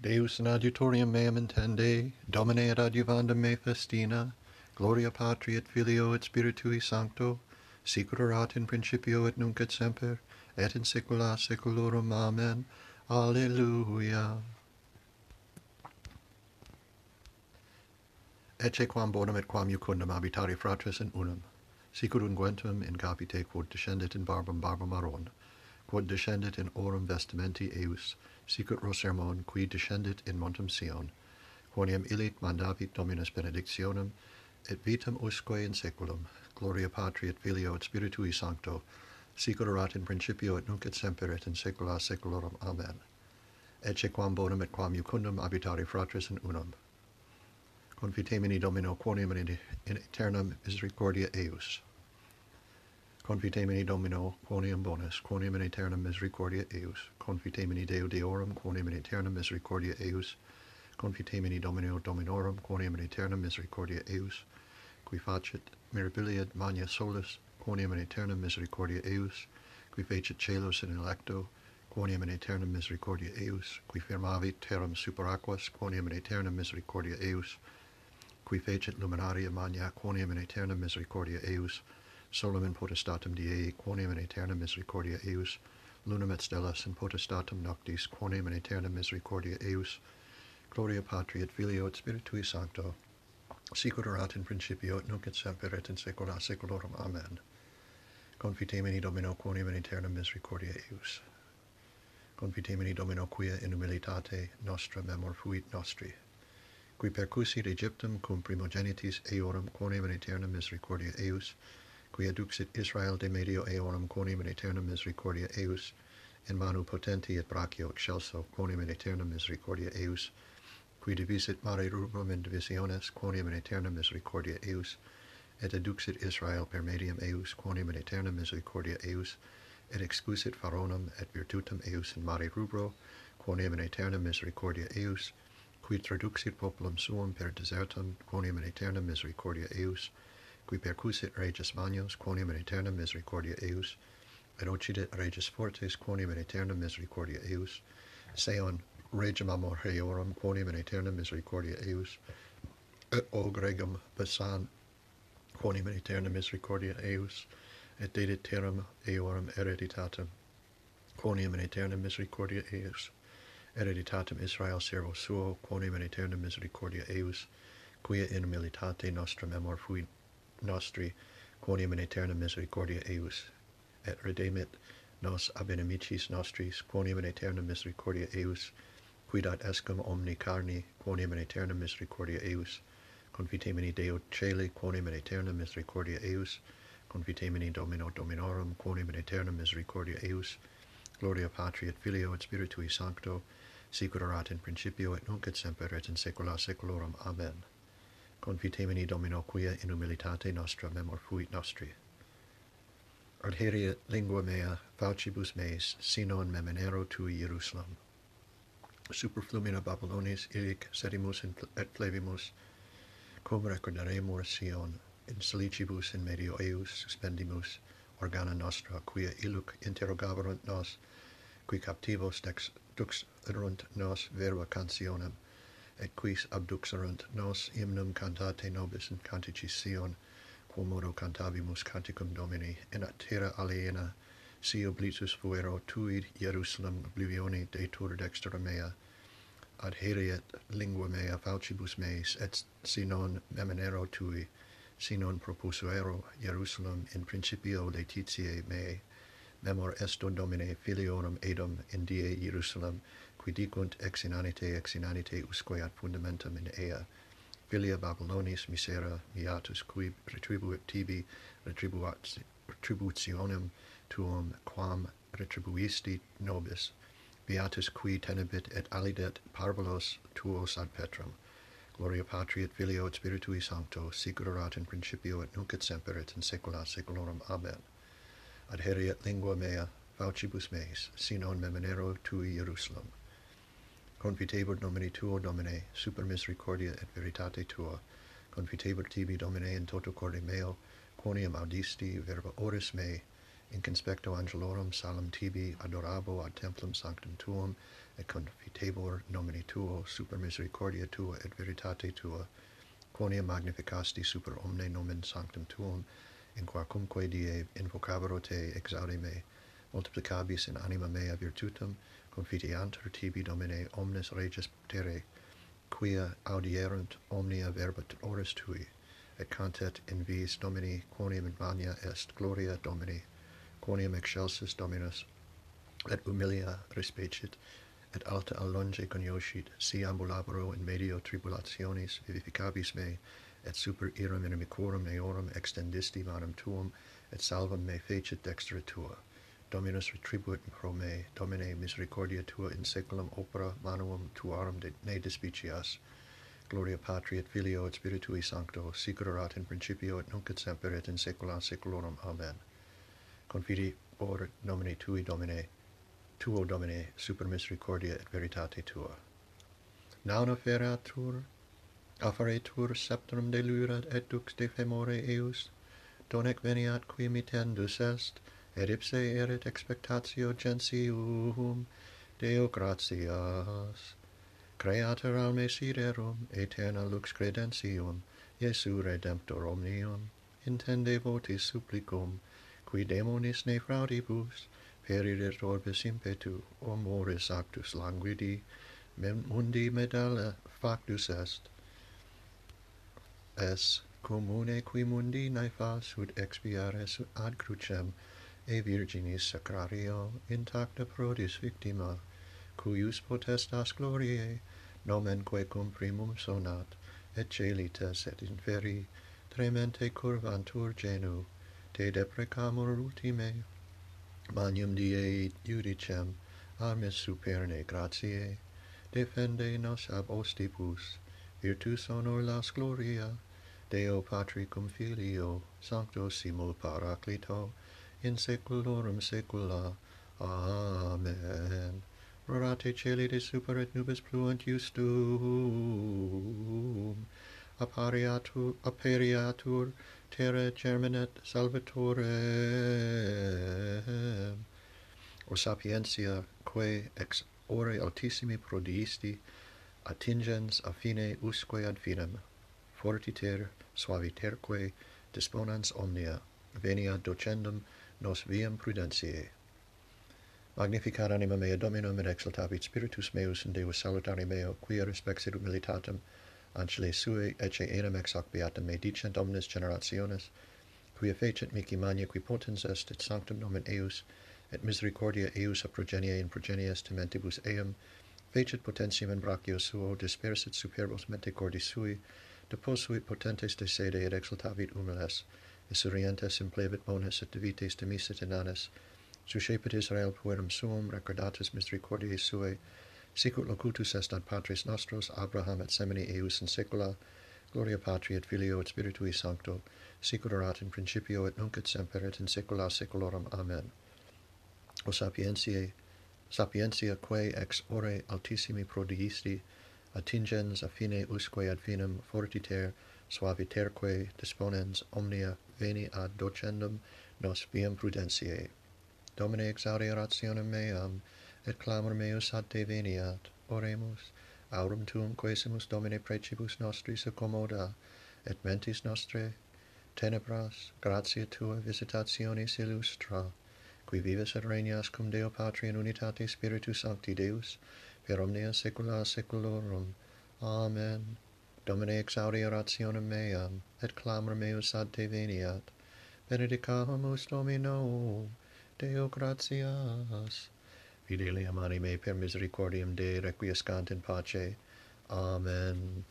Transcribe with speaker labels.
Speaker 1: Deus in adjutorium meam intende, Domine ad adjuvandum me festina, Gloria Patri et Filio et Spiritui Sancto, sicur erat in principio et nunc et semper, et in saecula saeculorum. Amen. Alleluia. Ecce quam bonum et quam iucundum habitari fratres in unum, sicur unguentum in capite quod descendit in barbum barbum aron, quod descendit in orum vestimenti eius, sicut Rosermon, qui descendit in montem Sion, quoniam illit mandavit Dominus benedictionem, et vitam usque in saeculum, gloria Patri et Filio et Spiritui Sancto, sicut erat in principio et nunc et semper et in saecula saeculorum. Amen. Ecce quam bonum et quam iucundum habitare fratres in unum. Confitemini Domino quoniam in, in aeternam misericordia eius. Confitemini Domino, quoniam bonus, quoniam in aeternam misericordia eius. Confitemini Deo Deorum, quoniam in aeternam misericordia eius. Confitemini Domino Dominorum, quoniam in aeternam misericordia eius. Qui facit mirabilia magna solus, quoniam in aeternam misericordia eius. Qui fecit celos in electo, quoniam in aeternam misericordia eius. Qui firmavit terram super aquas, quoniam in aeternam misericordia eius. Qui fecit luminaria magna, quoniam in aeternam misericordia eius solum in potestatem Diei, quoniam in aeterna misericordia eius, lunam et stellas in potestatem noctis, quoniam in aeterna misericordia eius, gloria Patri et Filio et Spiritui Sancto, sicut erat in principio et nunc et semper et in saecula saeculorum. Amen. Confitemini Domino quoniam in aeterna misericordia eius. Confitemini Domino quia in humilitate nostra memor fuit nostri, qui percusit Egyptum cum primogenitis eorum quoniam in aeterna misericordia eius, qui aduxit Israel de medio eorum quonim in aeterna misericordia eius, in manu potenti et brachio excelso, quonim in aeterna misericordia eius, qui divisit mare rubrum in divisiones, quonim in aeterna misericordia eius, et aduxit Israel per medium eius, quonim in aeterna misericordia eius, et excusit faronum et virtutum eius in mare rubro, quonim in aeterna misericordia eius, qui traduxit populum suum per desertum, quonim in aeterna misericordia eius, qui percusit regis magnos, quoniam in aeternam misericordia eius, et occidit regis fortes, quoniam in aeternam misericordia eius, seon regem amor heorum quoniam in aeternam misericordia eius, et og regum passan, quoniam in aeternam misericordia eius, et dedit terram eorum hereditatem, quoniam in aeternam misericordia eius, hereditatem Israel servo suo, quoniam in aeternam misericordia eius, quia in militate nostra memor fuit nostri, quoniam in aeterna misericordia eius, et redemit nos ab inimicis nostris, quoniam in aeterna misericordia eius, quid ad escum omni carni, quoniam in aeterna misericordia eius, confitemini Deo celi, quoniam in aeterna misericordia eius, confitemini Domino Dominorum, quoniam in aeterna misericordia eius, gloria Patri et Filio et Spiritui Sancto, sicut erat in principio et nunc et semper et in saecula saeculorum. Amen confitemini Domino quia in humilitate nostra memor fuit nostri. Adheri lingua mea, faucibus meis, sino in memenero tui Jerusalem. Superflumina Babylonis illic serimus et flevimus, cum recordaremur Sion, in salicibus in medio eus suspendimus, organa nostra, quia illuc interrogavarunt nos, qui captivos dex, dux erunt nos verba cancionem, et quis abduxerunt nos hymnum cantate nobis in canticis Sion, quo modo cantabimus canticum Domini in terra aliena, si oblitus fuero tuid Jerusalem oblivione detur dextra mea, adheriet lingua mea faucibus meis, et si non memenero tui, si non propusuero Jerusalem in principio letitiae mei, memor esto domine filiorum edum in die Jerusalem, qui dicunt ex inanite ex inanite usque ad fundamentum in ea. Filia Babylonis misera miatus qui retribuit tibi retribuat, retributionem tuum quam retribuisti nobis. Beatus qui tenebit et alidet parvulos tuos ad Petrum. Gloria Patri et Filio et Spiritui Sancto, sic erat in principio et nunc et semper et in saecula saeculorum. Amen adheriet lingua mea faucibus meis, sinon memenero tui Jerusalem. Confitebur nomini tuo, Domine, super misericordia et veritate tua, confitebur tibi, Domine, in toto corde meo, quoniam audisti verba oris mei, in conspecto angelorum salam tibi adorabo ad templum sanctum tuum, et confitebur nomini tuo, super misericordia tua et veritate tua, quoniam magnificasti super omne nomen sanctum tuum, in quacumque die invocabro te exaudi me, multiplicabis in anima mea virtutum, confiteantur tibi domine omnes regis tere, quia audierunt omnia verba oris tui, et cantet in vis domini quoniam in magna est gloria domini, quoniam excelsis dominus, et humilia respecit, et alta allonge cognoscit, si ambulabro in medio tribulationis vivificabis me, et super iram inimicorum eorum extendisti manum tuum, et salvam me fecit dextra tua. Dominus retribuit pro me, Domine misericordia tua in saeculum opera manuum tuarum de ne dispicias. Gloria Patri et Filio et Spiritui Sancto, sic in principio et nunc et semper et in saecula saeculorum. Amen. Confidi or nomine tui Domine, tuo Domine, super misericordia et veritate tua. Nauna feratur, Affaretur septrum delurat et dux de femore eus, donec veniat qui mitendus est, et ipse erit expectatio gentium, Deo gratias. Creator alme siderum, aeterna lux credentium, Iesu redemptor omnium, intende votis supplicum, qui demonis ne fraudibus, peridit orbis impetu, o moris actus languidi, mundi medalla factus est, es commune qui mundi nefas ut expiare ad crucem e virginis sacrario intacta prodis victima cuius potestas gloriae nomenque cum primum sonat et celites et inferi tremente curvantur genu te deprecamur ultime magnum diei judicem armis superne gratiae defende nos ab ostibus virtus honor las gloria Deo Patri cum Filio, Sancto simul Paraclito, in saeculorum saecula. Amen. Rorate celi de super et nubes pluant justum. Appariatur, appariatur terra germinet salvatorem. O sapientia, quae ex ore altissimi prodiisti, attingens a fine usque ad finem fortiter suaviterque disponans omnia, venia docendum nos viam prudentiae. Magnificat anima mea Dominum, et exaltavit spiritus meus in Deus salutari meo, quia respexit humilitatem, ancile sui, ecce enam ex hoc beatam me dicent omnes generationes, quia fecit mici mania qui potens est, et sanctum nomen eius, et misericordia eius a progenie in progenies tementibus eum, fecit potentium in brachio suo, dispersit superbos mente cordis sui, deposuit potentes de sede et exultavit humiles, et orientes implevit bonus et divites demisit inanes, suscepit Israel puerum suum recordatus misericordiae suae, sicut locutus est ad patris nostros, Abraham et semini eius in saecula, gloria patri et filio et spiritui sancto, sicut erat in principio et nunc et semper et in saecula saeculorum. Amen. O sapientiae, sapientia quae ex ore altissimi prodigisti, attingens affine usque ad finem fortiter suaviterque disponens omnia veni ad docendum nos viam prudentiae. Domine exaudi rationem meam, et clamor meus ad te veniat, oremus, aurum tuum quesimus domine precibus nostris accommoda, et mentis nostre tenebras gratia tua visitationis illustra, qui vives et regnas cum Deo Patri in unitate Spiritus Sancti Deus, per omnia saecula saeculorum. Amen. Domine exaudi orationem meam, et clamor meus ad te veniat. Benedicamus Domino, Deo gratias. Fidelium anime per misericordiam Dei requiescant in pace. Amen.